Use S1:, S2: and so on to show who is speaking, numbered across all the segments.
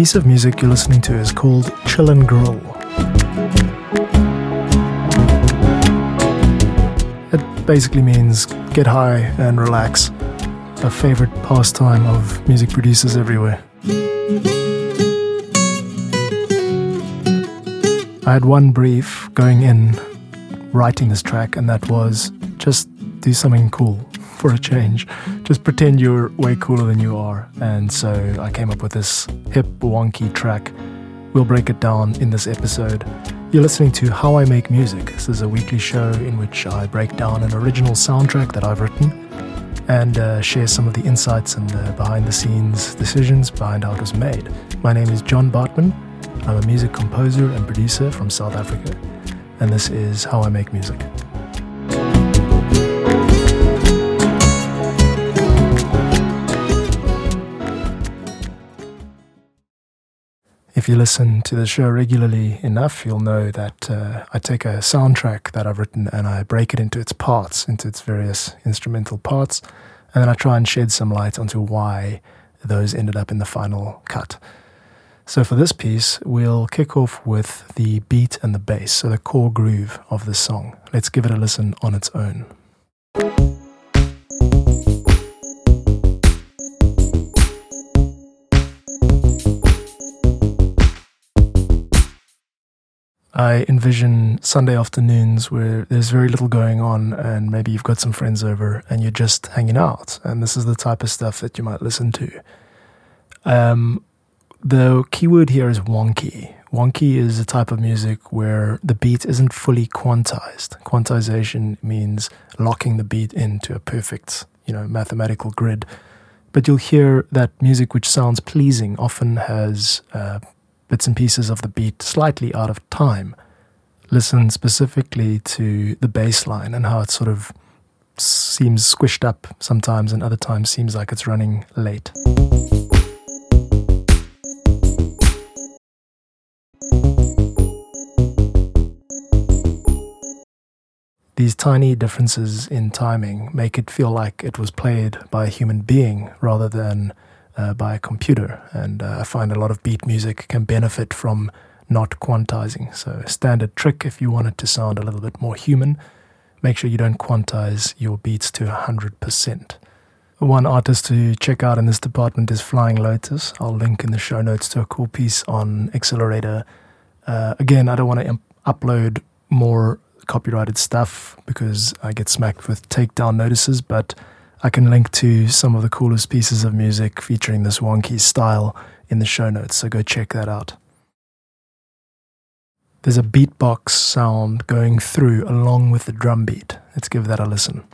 S1: piece of music you're listening to is called Chill and Grill. It basically means get high and relax, a favorite pastime of music producers everywhere. I had one brief going in writing this track, and that was just do something cool for a change. Just pretend you're way cooler than you are. And so I came up with this hip, wonky track. We'll break it down in this episode. You're listening to How I Make Music. This is a weekly show in which I break down an original soundtrack that I've written and uh, share some of the insights and the behind the scenes decisions behind how it was made. My name is John Bartmann. I'm a music composer and producer from South Africa, and this is How I Make Music. You listen to the show regularly enough, you'll know that uh, I take a soundtrack that I've written and I break it into its parts, into its various instrumental parts, and then I try and shed some light onto why those ended up in the final cut. So for this piece, we'll kick off with the beat and the bass, so the core groove of the song. Let's give it a listen on its own. I envision Sunday afternoons where there's very little going on, and maybe you've got some friends over and you're just hanging out, and this is the type of stuff that you might listen to. Um, the keyword here is wonky. Wonky is a type of music where the beat isn't fully quantized. Quantization means locking the beat into a perfect, you know, mathematical grid. But you'll hear that music which sounds pleasing often has uh, bits and pieces of the beat slightly out of time. Listen specifically to the bass line and how it sort of seems squished up sometimes and other times seems like it's running late. These tiny differences in timing make it feel like it was played by a human being rather than uh, by a computer. And uh, I find a lot of beat music can benefit from not quantizing. So, a standard trick if you want it to sound a little bit more human, make sure you don't quantize your beats to 100%. One artist to check out in this department is Flying Lotus. I'll link in the show notes to a cool piece on XLR8R. Uh, again, I don't want to imp- upload more copyrighted stuff because I get smacked with takedown notices, but I can link to some of the coolest pieces of music featuring this wonky style in the show notes, so go check that out. There's a beatbox sound going through along with the drum beat. Let's give that a listen.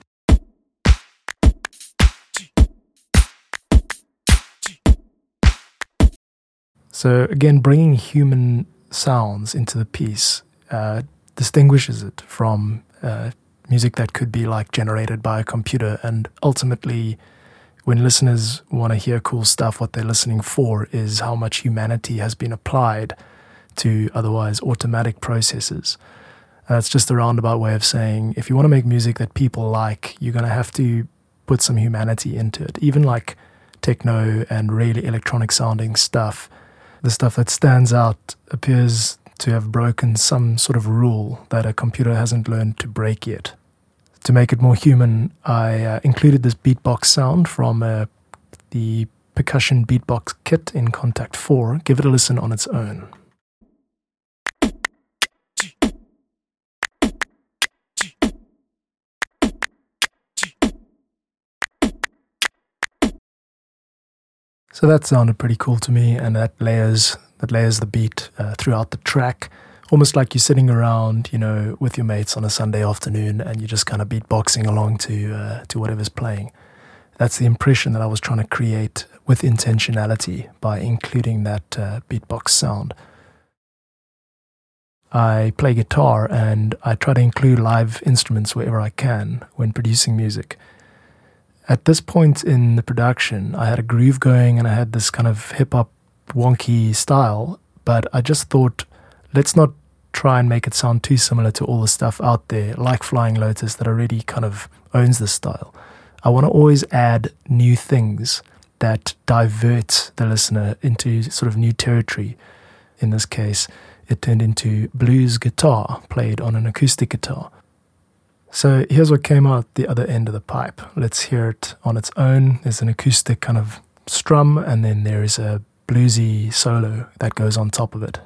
S1: So, again, bringing human sounds into the piece uh, distinguishes it from uh, music that could be like generated by a computer. And ultimately, when listeners want to hear cool stuff, what they're listening for is how much humanity has been applied to otherwise automatic processes. That's just a roundabout way of saying if you want to make music that people like, you're going to have to put some humanity into it. Even like techno and really electronic sounding stuff, the stuff that stands out appears to have broken some sort of rule that a computer hasn't learned to break yet. To make it more human, I uh, included this beatbox sound from uh, the percussion beatbox kit in Kontakt 4. Give it a listen on its own. So that sounded pretty cool to me, and that layers that layers the beat uh, throughout the track, almost like you're sitting around, you know, with your mates on a Sunday afternoon, and you're just kind of beatboxing along to uh, to whatever's playing. That's the impression that I was trying to create with intentionality by including that uh, beatbox sound. I play guitar and I try to include live instruments wherever I can when producing music. At this point in the production, I had a groove going and I had this kind of hip hop wonky style, but I just thought, let's not try and make it sound too similar to all the stuff out there, like Flying Lotus, that already kind of owns this style. I want to always add new things that divert the listener into sort of new territory. In this case, it turned into blues guitar played on an acoustic guitar. So here's what came out the other end of the pipe. Let's hear it on its own. There's an acoustic kind of strum, and then there is a bluesy solo that goes on top of it.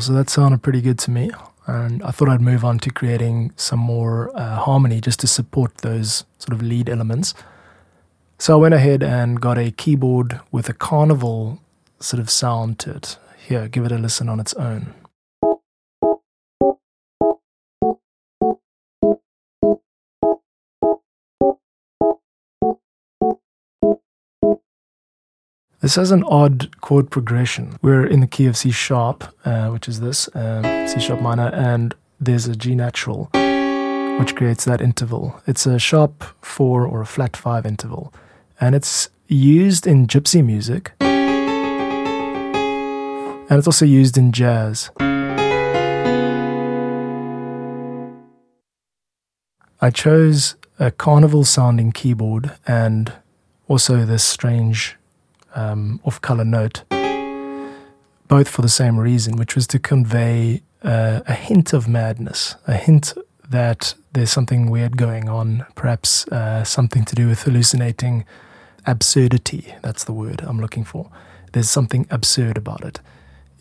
S1: So that sounded pretty good to me. And I thought I'd move on to creating some more uh, harmony just to support those sort of lead elements. So I went ahead and got a keyboard with a carnival sort of sound to it. Here, give it a listen on its own. This has an odd chord progression. We're in the key of C sharp, uh, which is this um, C sharp minor, and there's a G natural, which creates that interval. It's a sharp four or a flat five interval, and it's used in gypsy music, and it's also used in jazz. I chose a carnival sounding keyboard and also this strange um, off color note, both for the same reason, which was to convey uh, a hint of madness, a hint that there's something weird going on, perhaps uh, something to do with hallucinating absurdity. That's the word I'm looking for. There's something absurd about it.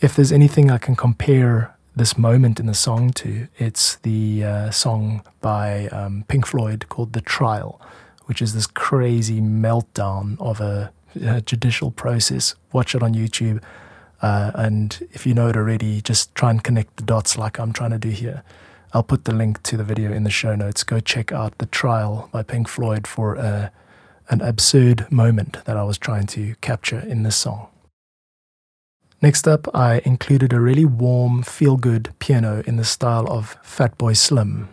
S1: If there's anything I can compare this moment in the song to, it's the uh, song by um, Pink Floyd called The Trial, which is this crazy meltdown of a uh, judicial process. Watch it on YouTube. Uh, and if you know it already, just try and connect the dots like I'm trying to do here. I'll put the link to the video in the show notes. Go check out The Trial by Pink Floyd for a, uh, an absurd moment that I was trying to capture in this song. Next up, I included a really warm, feel good piano in the style of Fatboy Slim.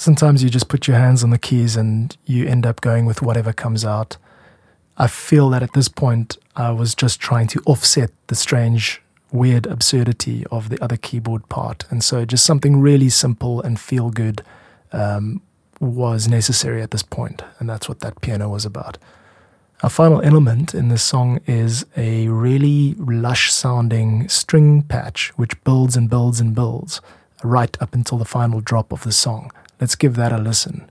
S1: Sometimes you just put your hands on the keys and you end up going with whatever comes out. I feel that at this point, I was just trying to offset the strange, weird absurdity of the other keyboard part. And so just something really simple and feel good um, was necessary at this point, And that's what that piano was about. Our final element in this song is a really lush sounding string patch, which builds and builds and builds right up until the final drop of the song. Let's give that a listen.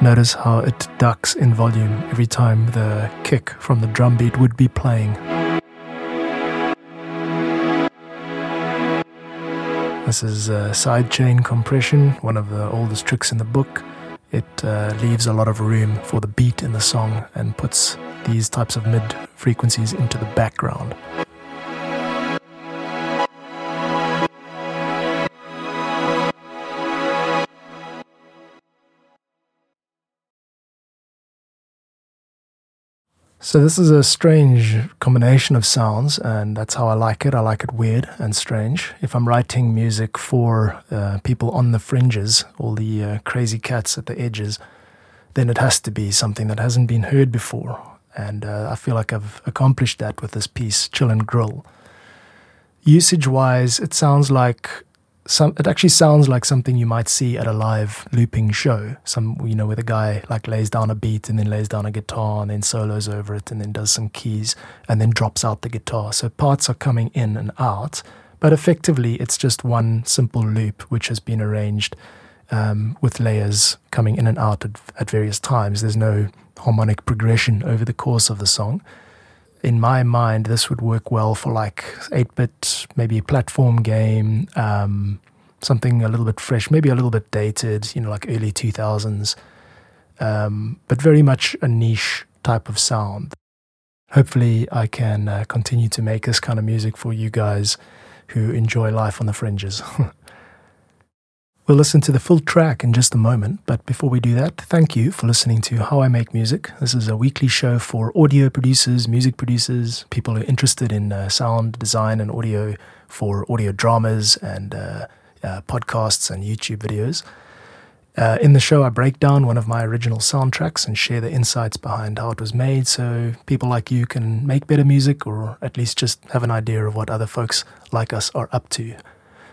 S1: Notice how it ducks in volume every time the kick from the drum beat would be playing. This is sidechain compression, one of the oldest tricks in the book. It uh, leaves a lot of room for the beat in the song and puts these types of mid frequencies into the background. So this is a strange combination of sounds, and that's how I like it. I like it weird and strange. If I'm writing music for uh, people on the fringes, all the uh, crazy cats at the edges, then it has to be something that hasn't been heard before. And uh, I feel like I've accomplished that with this piece, Chill and Grill. Usage wise, it sounds like some it actually sounds like something you might see at a live looping show. Some you know where the guy like lays down a beat and then lays down a guitar and then solos over it and then does some keys and then drops out the guitar. So parts are coming in and out, but effectively it's just one simple loop which has been arranged um, with layers coming in and out at, at various times. There's no harmonic progression over the course of the song in my mind, this would work well for like 8 bit, maybe a platform game, um, something a little bit fresh, maybe a little bit dated, you know, like early 2000s. um, but very much a niche type of sound. Hopefully, I can uh, continue to make this kind of music for you guys who enjoy life on the fringes. We'll listen to the full track in just a moment, but before we do that, thank you for listening to How I Make Music. This is a weekly show for audio producers, music producers, people who are interested in uh, sound design and audio for audio dramas and uh, uh, podcasts and YouTube videos. Uh, in the show, I break down one of my original soundtracks and share the insights behind how it was made so people like you can make better music or at least just have an idea of what other folks like us are up to.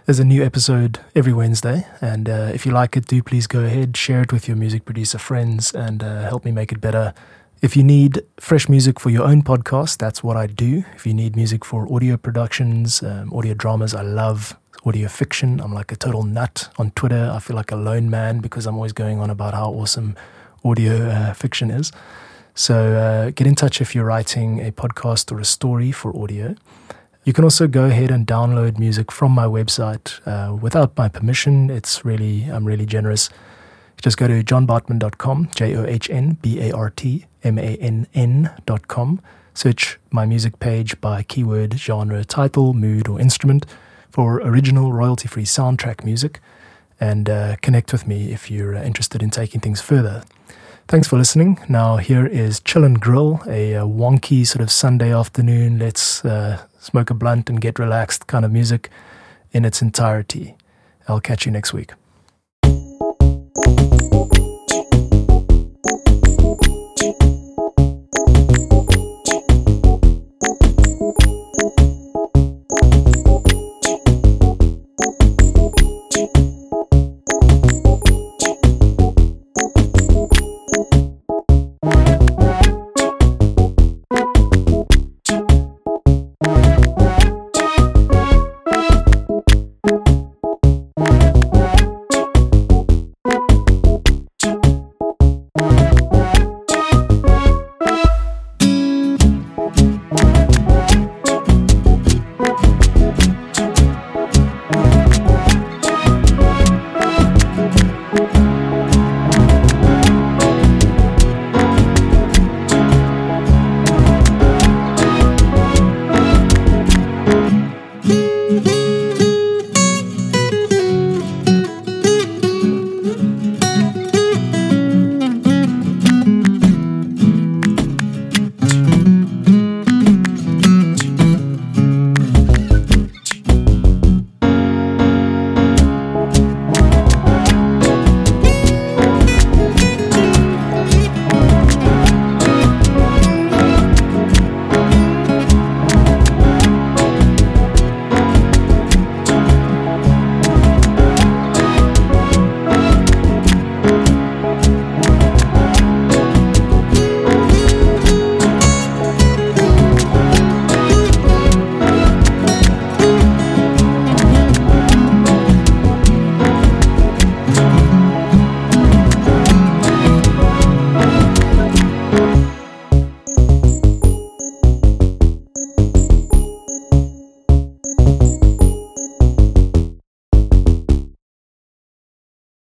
S1: There's a new episode every Wednesday, and uh, if you like it, do please go ahead, share it with your music producer friends, and uh, help me make it better. If you need fresh music for your own podcast, that's what I do. If you need music for audio productions, um, audio dramas, I love audio fiction. I'm like a total nut on Twitter. I feel like a lone man because I'm always going on about how awesome audio uh, fiction is. So uh, get in touch if you're writing a podcast or a story for audio. You can also go ahead and download music from my website uh, without my permission. It's really, I'm really generous. Just go to johnbartmann.com, J O H N B A R T M A N N.com. Search my music page by keyword, genre, title, mood, or instrument for original royalty free soundtrack music and uh, connect with me if you're uh, interested in taking things further. Thanks for listening. Now, here is Chill and Grill, a, a wonky sort of Sunday afternoon. Let's uh, smoke a blunt and get relaxed kind of music in its entirety. I'll catch you next week.